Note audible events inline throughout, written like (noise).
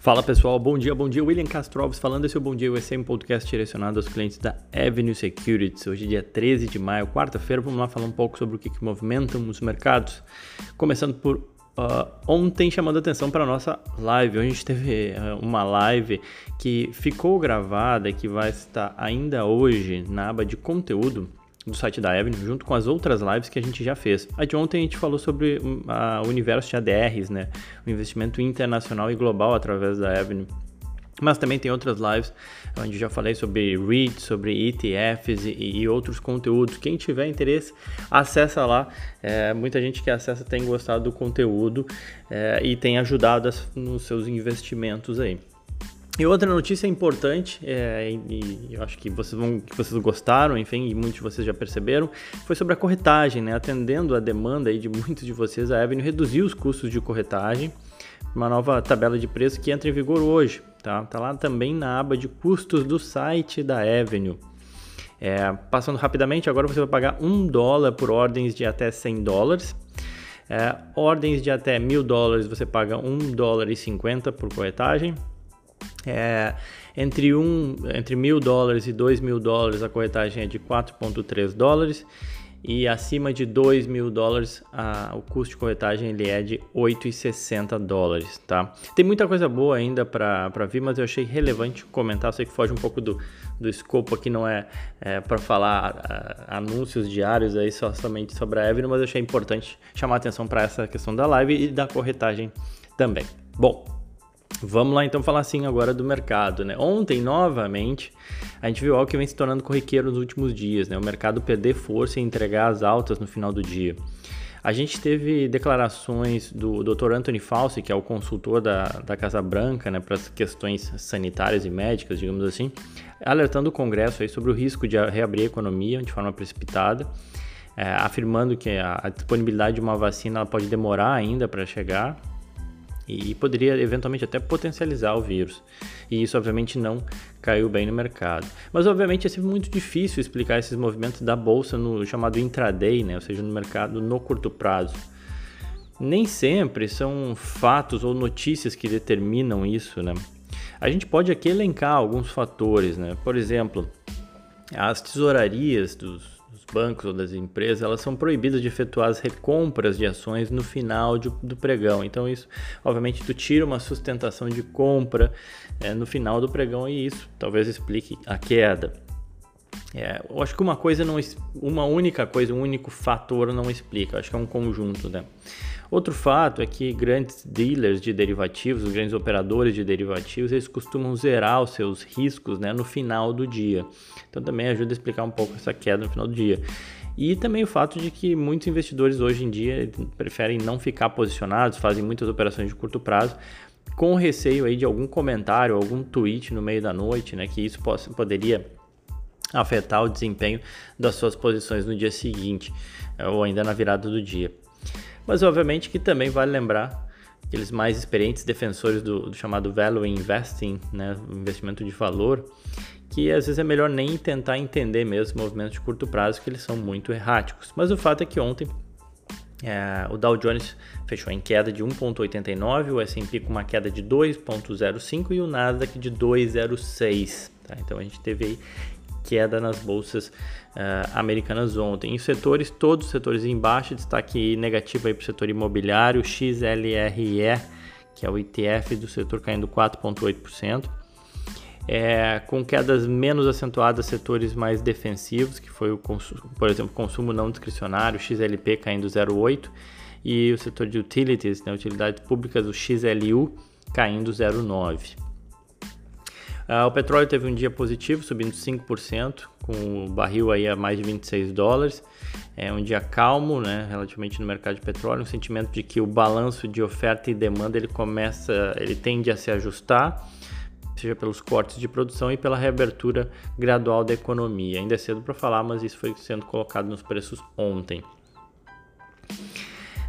Fala pessoal, bom dia, bom dia. William Castro Alves falando. Esse é o Bom Dia USA, um podcast direcionado aos clientes da Avenue Securities. Hoje, dia 13 de maio, quarta-feira, vamos lá falar um pouco sobre o que, que movimentam os mercados. Começando por uh, ontem, chamando atenção para a nossa live. Hoje a gente teve uh, uma live que ficou gravada e que vai estar ainda hoje na aba de conteúdo do site da Avenue, junto com as outras lives que a gente já fez. A de ontem a gente falou sobre hum, o universo de ADRs, né? O investimento internacional e global através da Avenue. Mas também tem outras lives onde já falei sobre REITs, sobre ETFs e, e, outros conteúdos. Quem tiver interesse, acessa lá. É, muita gente que acessa tem gostado do conteúdo é, e tem ajudado nos seus investimentos aí. E outra notícia importante, é, e eu acho que vocês, vão, que vocês gostaram, enfim, e muitos de vocês já perceberam, foi sobre a corretagem, né? Atendendo a demanda aí de muitos de vocês, a Avenue reduziu os custos de corretagem, uma nova tabela de preço que entra em vigor hoje, tá? Tá lá também na aba de custos do site da Avenue. É, passando rapidamente, agora você vai pagar um dólar por ordens de até 100 dólares. É, ordens de até mil dólares você paga um dólar e 50 por corretagem. É, entre, um, entre mil dólares e dois mil dólares a corretagem é de 4,3 dólares e acima de 2 mil dólares o custo de corretagem ele é de 8,60 dólares, tá? Tem muita coisa boa ainda para vir, mas eu achei relevante comentar, sei que foge um pouco do, do escopo aqui, não é, é para falar a, anúncios diários aí só, somente sobre a Evelyn, mas eu achei importante chamar atenção para essa questão da live e da corretagem também. Bom, Vamos lá então falar assim agora do mercado, né? Ontem, novamente, a gente viu algo que vem se tornando corriqueiro nos últimos dias, né? O mercado perder força e entregar as altas no final do dia. A gente teve declarações do Dr. Anthony Fauci, que é o consultor da, da Casa Branca, né, para as questões sanitárias e médicas, digamos assim, alertando o Congresso aí sobre o risco de reabrir a economia de forma precipitada, é, afirmando que a, a disponibilidade de uma vacina pode demorar ainda para chegar e poderia eventualmente até potencializar o vírus. E isso, obviamente, não caiu bem no mercado. Mas, obviamente, é sempre muito difícil explicar esses movimentos da bolsa no chamado intraday, né? ou seja, no mercado no curto prazo. Nem sempre são fatos ou notícias que determinam isso. Né? A gente pode aqui elencar alguns fatores. Né? Por exemplo, as tesourarias dos bancos ou das empresas, elas são proibidas de efetuar as recompras de ações no final de, do pregão. Então isso, obviamente, tu tira uma sustentação de compra é, no final do pregão e isso talvez explique a queda. É, eu acho que uma coisa não, uma única coisa, um único fator não explica. Eu acho que é um conjunto, né? Outro fato é que grandes dealers de derivativos, os grandes operadores de derivativos, eles costumam zerar os seus riscos né, no final do dia. Então também ajuda a explicar um pouco essa queda no final do dia. E também o fato de que muitos investidores hoje em dia preferem não ficar posicionados, fazem muitas operações de curto prazo, com receio aí de algum comentário, algum tweet no meio da noite, né, que isso possa, poderia afetar o desempenho das suas posições no dia seguinte ou ainda na virada do dia. Mas obviamente que também vale lembrar aqueles mais experientes defensores do, do chamado value investing, né, investimento de valor, que às vezes é melhor nem tentar entender mesmo movimentos de curto prazo, que eles são muito erráticos. Mas o fato é que ontem é, o Dow Jones fechou em queda de 1,89, o S&P com uma queda de 2,05 e o Nasdaq de 2,06. Tá? Então a gente teve aí queda nas bolsas uh, americanas ontem. Em setores, todos os setores em baixa, destaque negativo para o setor imobiliário, XLRE, que é o ETF do setor caindo 4,8%. É, com quedas menos acentuadas setores mais defensivos, que foi o por exemplo, consumo não discricionário, XLP caindo 0,8%, e o setor de utilities, né, utilidades públicas, o XLU, caindo 0,9%. Uh, o petróleo teve um dia positivo, subindo 5%, com o barril aí a mais de 26 dólares. É um dia calmo, né, relativamente no mercado de petróleo, um sentimento de que o balanço de oferta e demanda ele começa, ele tende a se ajustar, seja pelos cortes de produção e pela reabertura gradual da economia. Ainda é cedo para falar, mas isso foi sendo colocado nos preços ontem.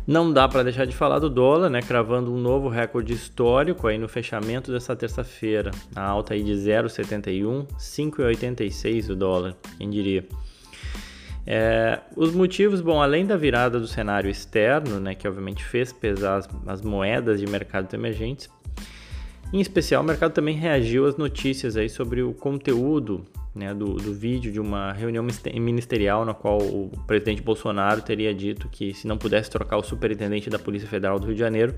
Não dá para deixar de falar do dólar, né, cravando um novo recorde histórico aí no fechamento dessa terça-feira. A alta aí de 0,71, 5,86 o dólar, quem diria. É, os motivos, bom, além da virada do cenário externo, né, que obviamente fez pesar as, as moedas de mercados emergentes, Em especial, o mercado também reagiu às notícias aí sobre o conteúdo né, do, do vídeo de uma reunião ministerial na qual o presidente Bolsonaro teria dito que se não pudesse trocar o superintendente da Polícia Federal do Rio de Janeiro,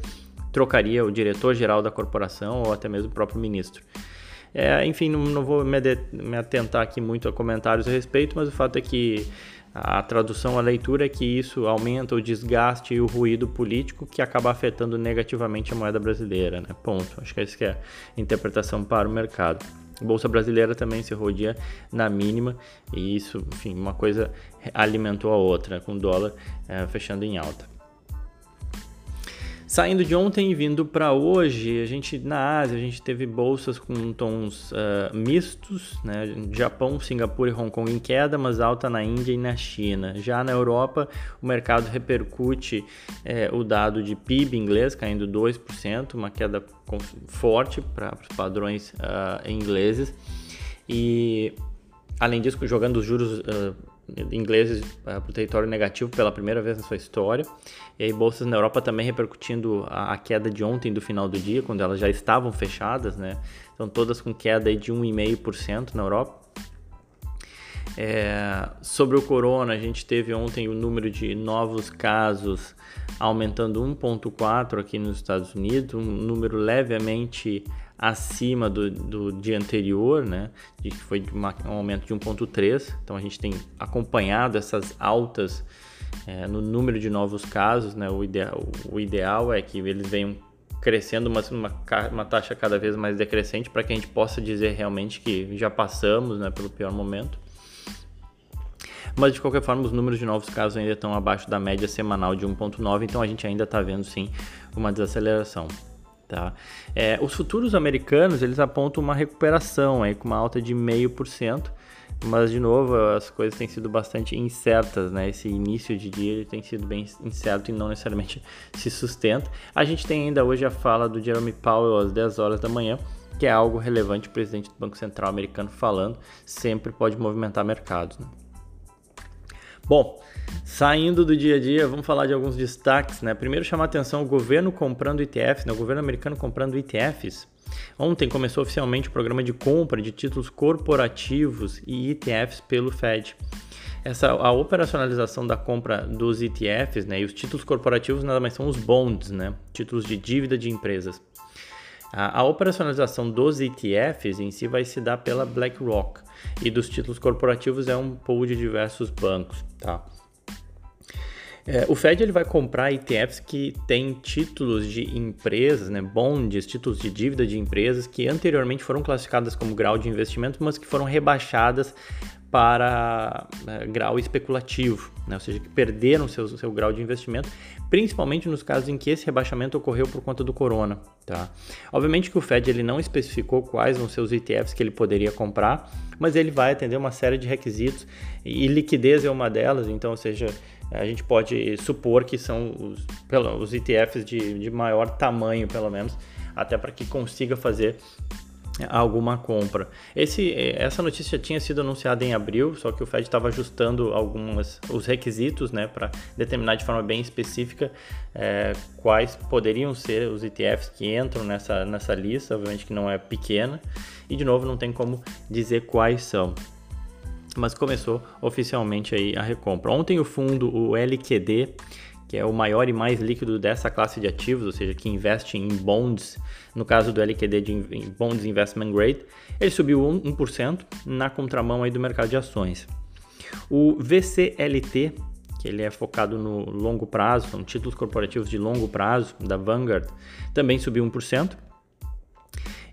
trocaria o diretor-geral da corporação ou até mesmo o próprio ministro. É, enfim, não, não vou me, me, atentar aqui muito a comentários a respeito, mas o fato é que a tradução, a leitura é que isso aumenta o desgaste e o ruído político que acaba afetando negativamente a moeda brasileira, né? Ponto. Acho que essa que é a interpretação para o mercado. A Bolsa brasileira também se rodia na mínima e isso, enfim, uma coisa alimentou a outra, com o dólar é, fechando em alta. Saindo de ontem e vindo para hoje, a gente na Ásia a gente teve bolsas com tons uh, mistos, né? Japão, Singapura e Hong Kong em queda, mas alta na Índia e na China. Já na Europa, o mercado repercute eh, o dado de PIB inglês caindo 2%, uma queda forte para os padrões uh, ingleses. E além disso, jogando os juros uh, ingleses uh, para o território negativo pela primeira vez na sua história. E aí bolsas na Europa também repercutindo a, a, queda de ontem do final do dia, quando elas já estavam fechadas, né? Estão todas com queda aí de 1,5% na Europa. É, sobre o corona, a gente teve ontem o número de novos casos aumentando 1,4 aqui nos Estados Unidos, um número levemente acima do, do dia anterior, né? De que foi uma, um aumento de 1,3. Então a gente tem acompanhado essas altas é, no número de novos casos, né? O ideal, o ideal é que eles venham crescendo uma, uma, uma taxa cada vez mais decrescente para que a gente possa dizer realmente que já passamos né, pelo pior momento. Mas de qualquer forma, os números de novos casos ainda estão abaixo da média semanal de 1,9, então a gente ainda está vendo sim uma desaceleração. Tá? É, os futuros americanos eles apontam uma recuperação aí, com uma alta de 0,5%, mas de novo as coisas têm sido bastante incertas, né? Esse início de dia tem sido bem incerto e não necessariamente (laughs) se sustenta. A gente tem ainda hoje a fala do Jeremy Powell às 10 horas da manhã, que é algo relevante, o presidente do Banco Central americano falando, sempre pode movimentar mercados. Né? Bom, saindo do dia a dia, vamos falar de alguns destaques, né? Primeiro chamar atenção o governo comprando ETFs, né? o governo americano comprando ETFs. Ontem começou oficialmente o programa de compra de títulos corporativos e ETFs pelo Fed. Essa a operacionalização da compra dos ETFs, né, e os títulos corporativos nada mais são os bonds, né, títulos de dívida de empresas. A, a operacionalização dos ETFs em si vai se dar pela BlackRock e dos títulos corporativos é um pool de diversos bancos, tá? É, o Fed ele vai comprar ETFs que têm títulos de empresas, né, bonds, títulos de dívida de empresas que anteriormente foram classificadas como grau de investimento, mas que foram rebaixadas para né, grau especulativo, né? ou seja, que perderam seu, seu grau de investimento, principalmente nos casos em que esse rebaixamento ocorreu por conta do corona. Tá? Obviamente que o Fed ele não especificou quais vão ser os ETFs que ele poderia comprar, mas ele vai atender uma série de requisitos e liquidez é uma delas, então, ou seja, a gente pode supor que são os, os ETFs de, de maior tamanho, pelo menos, até para que consiga fazer alguma compra. Esse, essa notícia tinha sido anunciada em abril, só que o Fed estava ajustando alguns os requisitos, né, para determinar de forma bem específica é, quais poderiam ser os ETFs que entram nessa, nessa lista, obviamente que não é pequena, e de novo não tem como dizer quais são. Mas começou oficialmente aí a recompra. Ontem o fundo, o LQD, que é o maior e mais líquido dessa classe de ativos, ou seja, que investe em bonds, no caso do LQD de Bonds Investment Grade, ele subiu 1%, na contramão aí do mercado de ações. O VCLT, que ele é focado no longo prazo, são títulos corporativos de longo prazo da Vanguard, também subiu 1%.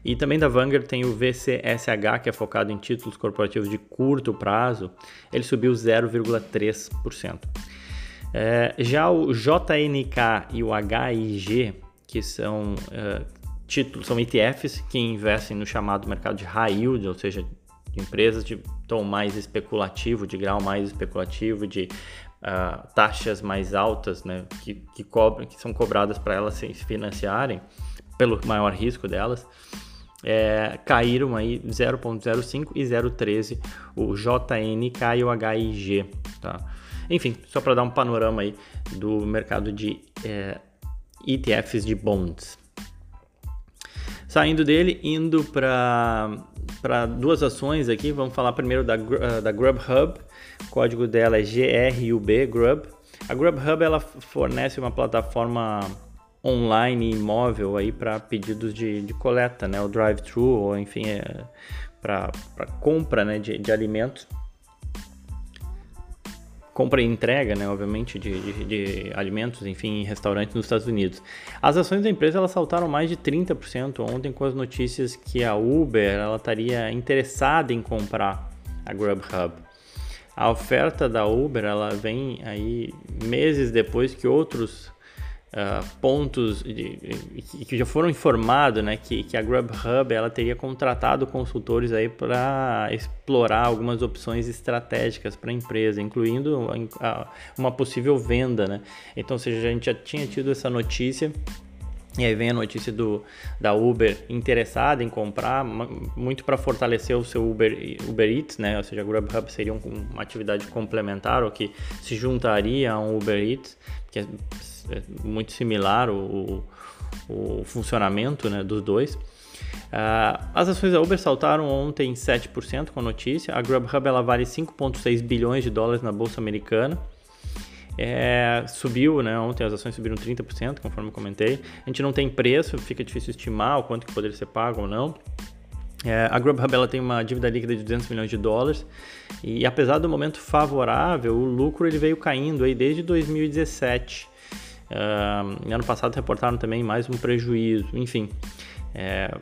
E também da Vanguard tem o VCSH, que é focado em títulos corporativos de curto prazo, ele subiu 0,3%. É, já o JNK e o HIG, que são uh, títulos, são ETFs que investem no chamado mercado de high yield, ou seja, de empresas de tom mais especulativo, de grau mais especulativo, de uh, taxas mais altas, né, que, que, cobram, que são cobradas para elas se financiarem, pelo maior risco delas. É, caíram aí 0.05 e 0.13 o JNK e o HIG, tá? Enfim, só para dar um panorama aí do mercado de é, ETFs de bonds. Saindo dele, indo para duas ações aqui, vamos falar primeiro da, uh, da Grubhub, o código dela é GRUB, Grub. A Grubhub ela fornece uma plataforma online e móvel aí para pedidos de, de coleta, né, o drive-thru ou enfim é, para compra né, de, de alimentos compra e entrega, né, obviamente, de, de, de, alimentos, enfim, em restaurantes nos Estados Unidos. As ações da empresa elas saltaram mais de 30% ontem com as notícias que a Uber ela estaria interessada em comprar a Grubhub. A oferta da Uber ela vem aí meses depois que outros uh, pontos que já foram informados, né, que, que a Grubhub ela teria contratado consultores aí para explorar algumas opções estratégicas para a empresa, incluindo uma possível venda, né? Então, ou seja, a gente já tinha tido essa notícia e aí vem a notícia do, da Uber interessada em comprar, muito para fortalecer o seu Uber, Uber Eats, né? Ou seja, a Grubhub seria um, uma atividade complementar ou que se juntaria a um Uber Eats, que é é muito similar o, o, funcionamento né, dos dois. Uh, as ações da Uber saltaram ontem 7% com a notícia. A Grubhub ela vale 5,6 bilhões de dólares na bolsa americana. É, subiu, né? Ontem as ações subiram 30%, conforme eu comentei. A gente não tem preço, fica difícil estimar o quanto que poderia ser pago ou não. É, a Grubhub ela tem uma dívida líquida de 200 milhões de dólares e apesar do momento favorável, o lucro ele veio caindo aí desde 2017. Uh, ano passado reportaram também mais um prejuízo, enfim. É,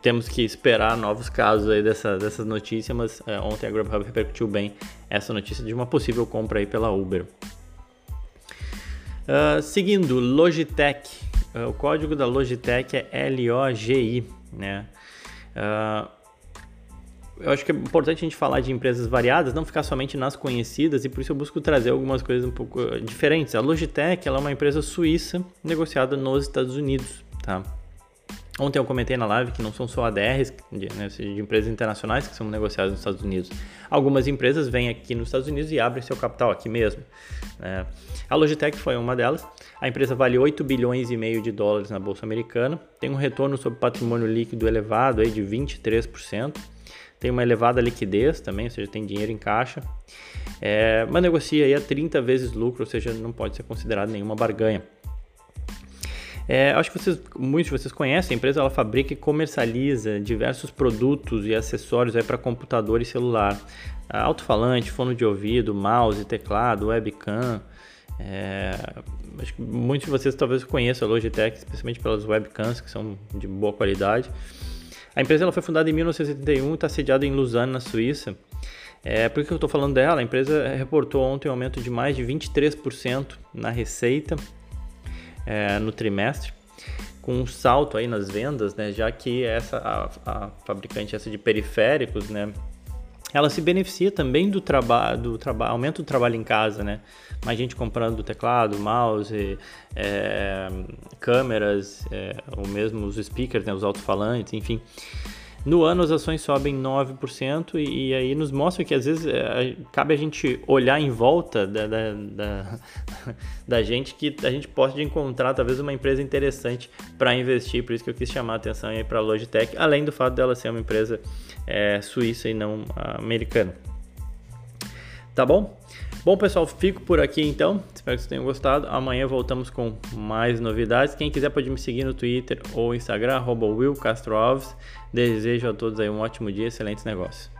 temos que esperar novos casos aí dessa, dessa notícia, mas é, ontem a Grubhub repercutiu bem essa notícia de uma possível compra aí pela Uber. Uh, seguindo, Logitech. Uh, o código da Logitech é LOGI, né? Uh, eu acho que é importante a gente falar de empresas variadas, não ficar somente nas conhecidas, e por isso eu busco trazer algumas coisas um pouco diferentes. A Logitech ela é uma empresa suíça negociada nos Estados Unidos, tá? Ontem eu comentei na live que não são só ADRs de, né, de, empresas internacionais que são negociadas nos Estados Unidos. Algumas empresas vêm aqui nos Estados Unidos e abrem seu capital aqui mesmo. Né? A Logitech foi uma delas. A empresa vale 8 bilhões e meio de dólares na bolsa americana, tem um retorno sobre patrimônio líquido elevado aí de 23% tem uma elevada liquidez também, ou seja, tem dinheiro em caixa, é, mas negocia aí a 30 vezes lucro, ou seja, não pode ser considerado nenhuma barganha. É, acho que vocês, muitos de vocês conhecem, a empresa ela fabrica e comercializa diversos produtos e acessórios para computador e celular. Alto-falante, fone de ouvido, mouse, teclado, webcam. É, acho que muitos de vocês talvez conheçam a Logitech, especialmente pelas webcams que são de boa qualidade. A empresa ela foi fundada em 1971 e está sediada em Lausanne, na Suíça. É, por que eu estou falando dela? A empresa reportou ontem um aumento de mais de 23% na receita é, no trimestre, com um salto aí nas vendas, né, já que essa a, a fabricante essa de periféricos, né, ela se beneficia também do trabalho, do trabalho, aumento do trabalho em casa, né? Mais gente comprando teclado, mouse, é, câmeras, é, ou mesmo os speakers, né? Os alto-falantes, enfim. No ano as ações sobem 9% e, e aí nos mostra que às vezes é, cabe a gente olhar em volta da, da, da, (laughs) da, gente que a gente pode encontrar talvez uma empresa interessante para investir, por isso que eu quis chamar a atenção aí para a Logitech, além do fato dela ser uma empresa é, suíça e não americana. Tá bom? Bom, pessoal, fico por aqui então. Espero que vocês tenham gostado. Amanhã voltamos com mais novidades. Quem quiser pode me seguir no Twitter ou Instagram, Will Castro Alves. Desejo a todos aí um ótimo dia, excelentes negócios.